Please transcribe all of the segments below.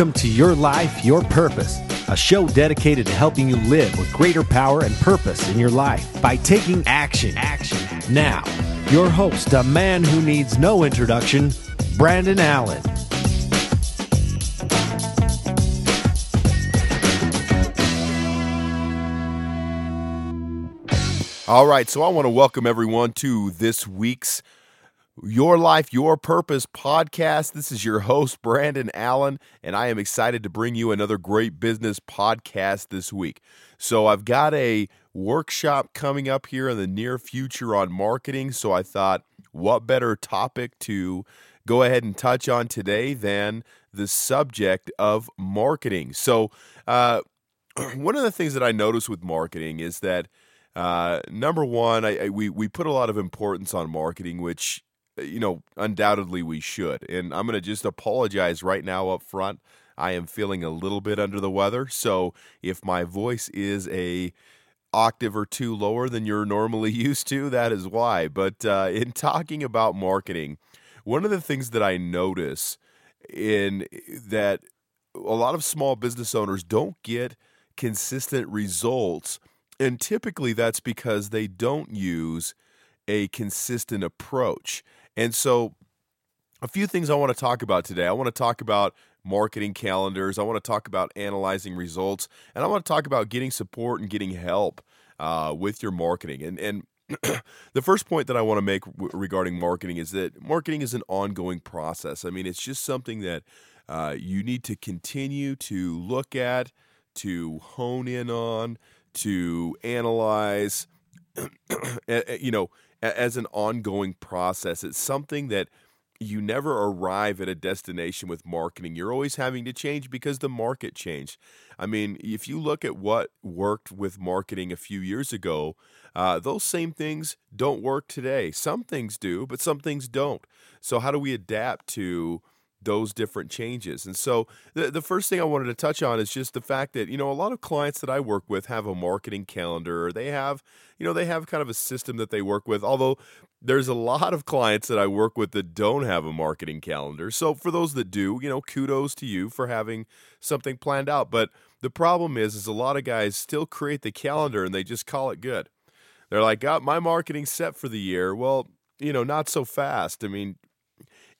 Welcome to Your Life, Your Purpose, a show dedicated to helping you live with greater power and purpose in your life by taking action. Action. Now, your host, a man who needs no introduction, Brandon Allen. All right, so I want to welcome everyone to this week's Your Life, Your Purpose podcast. This is your host, Brandon Allen, and I am excited to bring you another great business podcast this week. So, I've got a workshop coming up here in the near future on marketing. So, I thought, what better topic to go ahead and touch on today than the subject of marketing? So, uh, one of the things that I notice with marketing is that uh, number one, I, I, we we put a lot of importance on marketing, which you know undoubtedly we should. And I'm going to just apologize right now up front. I am feeling a little bit under the weather, so if my voice is a octave or two lower than you're normally used to, that is why. But uh, in talking about marketing, one of the things that I notice in that a lot of small business owners don't get consistent results and typically that's because they don't use a consistent approach. And so, a few things I want to talk about today. I want to talk about marketing calendars. I want to talk about analyzing results, and I want to talk about getting support and getting help uh, with your marketing. And and the first point that I want to make w- regarding marketing is that marketing is an ongoing process. I mean, it's just something that uh, you need to continue to look at, to hone in on, to analyze, you know, as an ongoing process. It's something that you never arrive at a destination with marketing. You're always having to change because the market changed. I mean, if you look at what worked with marketing a few years ago, uh, those same things don't work today. Some things do, but some things don't. So, how do we adapt to those different changes. And so the, the first thing I wanted to touch on is just the fact that, you know, a lot of clients that I work with have a marketing calendar or they have, you know, they have kind of a system that they work with, although there's a lot of clients that I work with that don't have a marketing calendar. So for those that do, you know, kudos to you for having something planned out. But the problem is, is a lot of guys still create the calendar and they just call it good. They're like, got my marketing set for the year. Well, you know, not so fast. I mean,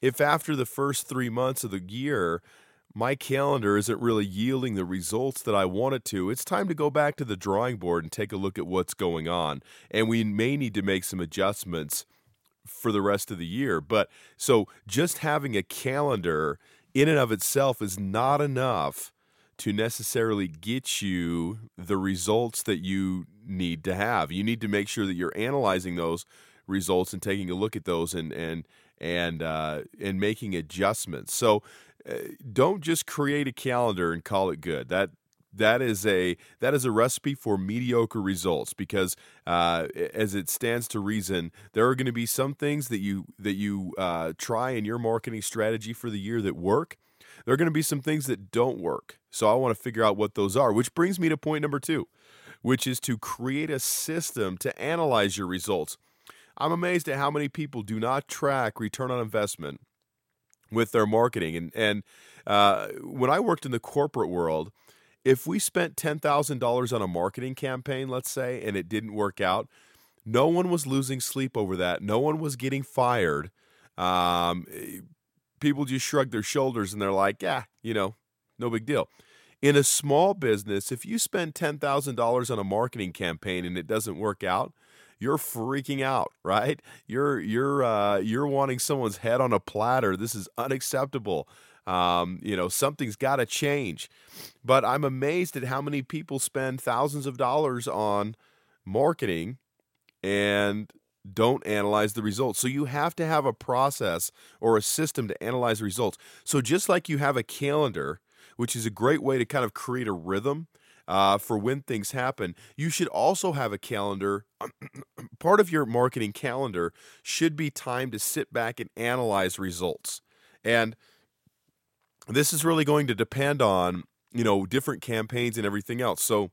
if after the first three months of the year, my calendar isn't really yielding the results that I want it to, it's time to go back to the drawing board and take a look at what's going on. And we may need to make some adjustments for the rest of the year. But so just having a calendar in and of itself is not enough to necessarily get you the results that you need to have. You need to make sure that you're analyzing those results and taking a look at those and and and uh, and making adjustments. So uh, don't just create a calendar and call it good. That that is a that is a recipe for mediocre results because uh, as it stands to reason there are going to be some things that you that you uh, try in your marketing strategy for the year that work there are going to be some things that don't work so i want to figure out what those are which brings me to point number two which is to create a system to analyze your results I'm amazed at how many people do not track return on investment with their marketing. And and uh, when I worked in the corporate world, if we spent ten thousand dollars on a marketing campaign, let's say, and it didn't work out, no one was losing sleep over that. No one was getting fired. Um, people just shrugged their shoulders and they're like, "Yeah, you know, no big deal." In a small business, if you spend ten thousand dollars on a marketing campaign and it doesn't work out, you're freaking out, right? You're you're uh, you're wanting someone's head on a platter. This is unacceptable. Um, you know, something's got to change. But I'm amazed at how many people spend thousands of dollars on marketing and don't analyze the results. So you have to have a process or a system to analyze results. So just like you have a calendar, which is a great way to kind of create a rhythm uh, for when things happen. You should also have a calendar. Part of your marketing calendar should be time to sit back and analyze results. And this is really going to depend on, you know, different campaigns and everything else. So,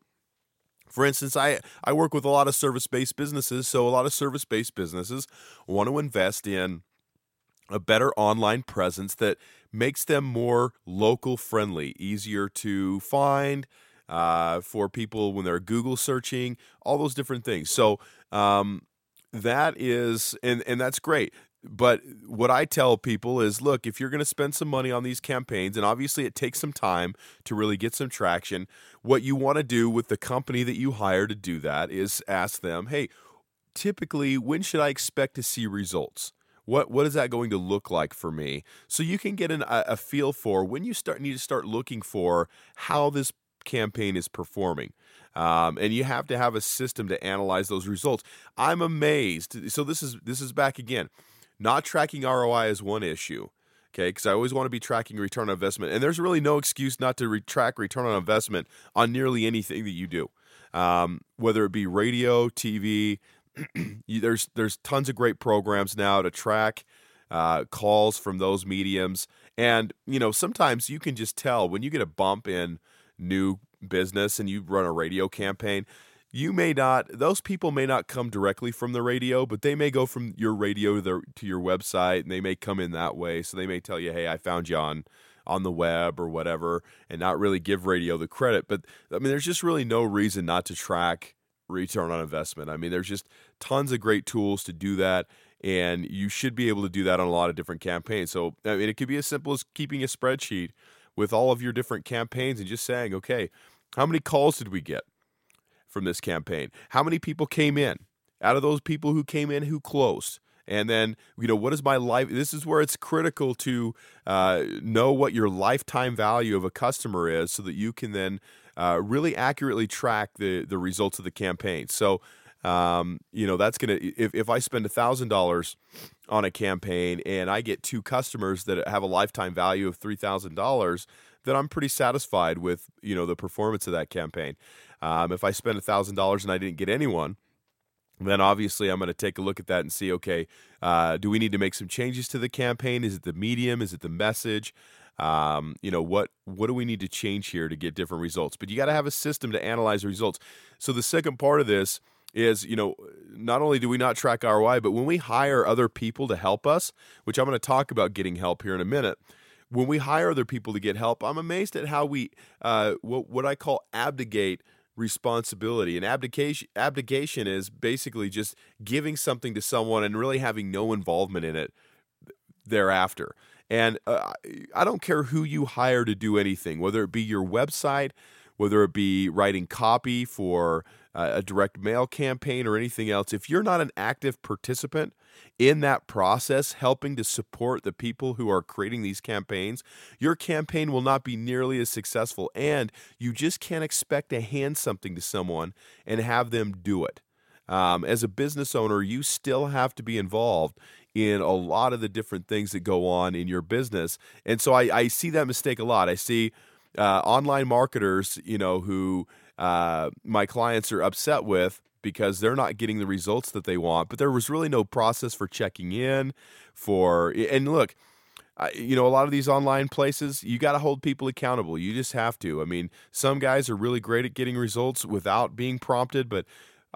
for instance, I, I work with a lot of service based businesses. So, a lot of service based businesses want to invest in a better online presence that makes them more local friendly, easier to find uh, for people when they're Google searching, all those different things. So um, that is, and and that's great. But what I tell people is, look, if you're going to spend some money on these campaigns, and obviously it takes some time to really get some traction, what you want to do with the company that you hire to do that is ask them, hey, typically, when should I expect to see results? What what is that going to look like for me? So you can get an, a, a feel for when you start need to start looking for how this campaign is performing. Um, and you have to have a system to analyze those results. I'm amazed. So this is this is back again. Not tracking ROI is one issue. Okay, because I always want to be tracking return on investment, and there's really no excuse not to re- track return on investment on nearly anything that you do, um, whether it be radio, TV, there's there's tons of great programs now to track uh, calls from those mediums, and you know sometimes you can just tell when you get a bump in new business and you run a radio campaign. You may not; those people may not come directly from the radio, but they may go from your radio to, their, to your website, and they may come in that way. So they may tell you, "Hey, I found you on." on the web or whatever and not really give radio the credit but i mean there's just really no reason not to track return on investment. I mean, there's just tons of great tools to do that. And you should be able to do that on a lot of different campaigns. So, I mean, it could be as simple as keeping a spreadsheet with all of your different campaigns and just saying, okay, how many calls did we get from this campaign? How many people came in? Out of those people who came in, who closed? and then you know what is my life this is where it's critical to uh, know what your lifetime value of a customer is so that you can then uh, really accurately track the the results of the campaign. So, um, you know, that's gonna if if I spend a thousand dollars on a campaign and I get two customers that have a lifetime value of three thousand dollars, then I'm pretty satisfied with you know the performance of that campaign. Um, if I spend a thousand dollars and I didn't get anyone, then obviously I'm going to take a look at that and see okay, uh, do we need to make some changes to the campaign? Is it the medium? Is it the message? Um, you know what what do we need to change here to get different results? But you got to have a system to analyze the results. So the second part of this is you know not only do we not track ROI, but when we hire other people to help us, which I'm going to talk about getting help here in a minute. When we hire other people to get help, I'm amazed at how we uh, what what I call abdicate responsibility and abdication abdication is basically just giving something to someone and really having no involvement in it thereafter and uh, I don't care who you hire to do anything, whether it be your website, whether it be writing copy for uh, a direct mail campaign or anything else. If you're not an active participant in that process, helping to support the people who are creating these campaigns, your campaign will not be nearly as successful. And you just can't expect to hand something to someone and have them do it. Um, as a business owner, you still have to be involved in a lot of the different things that go on in your business. And so I, I see that mistake a lot. I see uh, online marketers, you know, who uh, my clients are upset with because they're not getting the results that they want. But there was really no process for checking in. For and look, you know, a lot of these online places, you got to hold people accountable. You just have to. I mean, some guys are really great at getting results without being prompted, but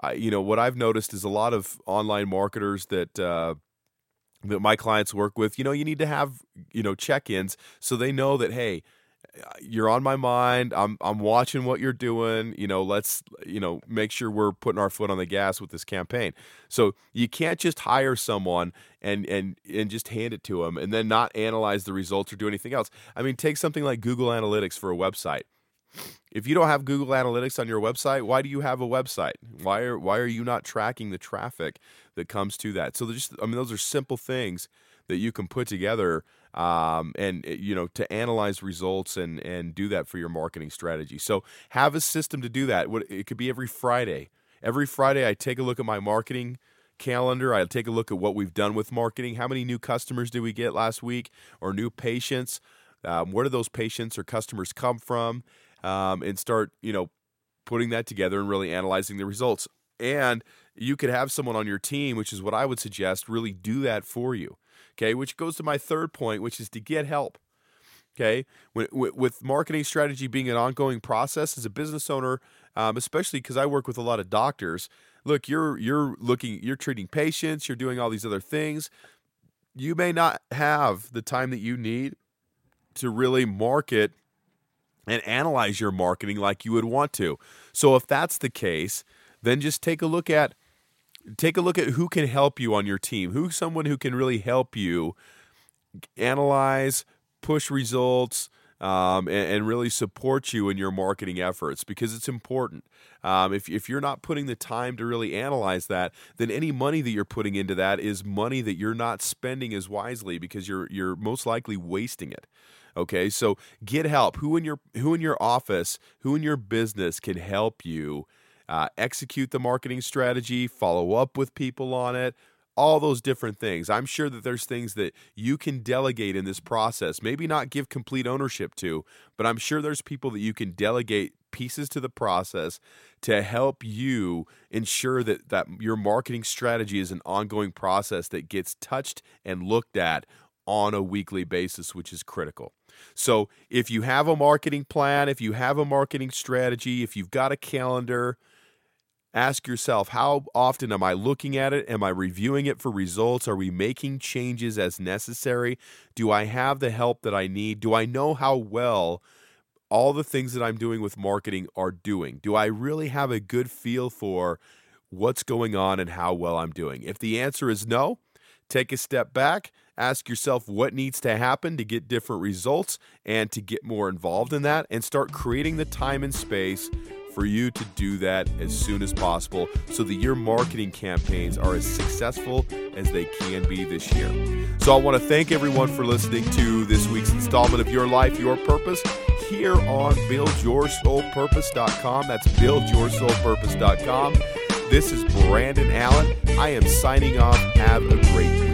uh, you know what I've noticed is a lot of online marketers that uh, that my clients work with, you know, you need to have, you know, check-ins so they know that hey, you're on my mind. I'm I'm watching what you're doing. You know, let's you know make sure we're putting our foot on the gas with this campaign. So you can't just hire someone and and and just hand it to them and then not analyze the results or do anything else. I mean, take something like Google Analytics for a website. If you don't have Google Analytics on your website, why do you have a website? Why are why are you not tracking the traffic that comes to that? So just I mean those are simple things that you can put together um, and eh, you know to analyze results and and do that for your marketing strategy. So have a system to do that. It could be every Friday. Every Friday I take a look at my marketing calendar. I take a look at what we've done with marketing. How many new customers did we get last week or new patients? Um, where do those patients or customers come from? um, and start, you know, putting that together and really analyzing the results. And you could have someone on your team, which is what I would suggest, really do that for you. Okay, which goes to my third point, which is to get help. Okay, with marketing strategy being an ongoing process as a business owner, um, especially because I work with a lot of doctors. Look, you're you're looking, you're treating patients, you're doing all these other things. You may not have the time that you need to really market and analyze your marketing like you would want to. So if that's the case, then just take a look at take a look at who can help you on your team. Who's someone who can really help you analyze, push results, um, and, and, really support you in your marketing efforts because it's important. Um, if, if you're not putting the time to really analyze that, then any money that you're putting into that is money that you're not spending as wisely because you're you're most likely wasting it. Okay, so get help. Who in your who in your office, who in your business can help you uh, execute the marketing strategy, follow up with people on it, all those different things. I'm sure that there's things that you can delegate in this process, maybe not give complete ownership to, but I'm sure there's people that you can delegate pieces to the process to help you ensure that that your marketing strategy is an ongoing process that gets touched and looked at on a weekly basis, which is critical. So, if you have a marketing plan, if you have a marketing strategy, if you've got a calendar, Ask yourself, how often am I looking at it? Am I reviewing it for results? Are we making changes as necessary? Do I have the help that I need? Do I know how well all the things that I'm doing with marketing are doing? Do I really have a good feel for what's going on and how well I'm doing? If the answer is no, take a step back, ask yourself what needs to happen to get different results and to get more involved in that, and start creating the time and space for you to do that as soon as possible so that your marketing campaigns are as successful as they can be this year. So I want to thank everyone for listening to this week's installment of Your Life, Your Purpose here on buildyoursoulpurpose.com. That's buildyoursoulpurpose.com. This is Brandon Allen. I am signing off. Have a great week.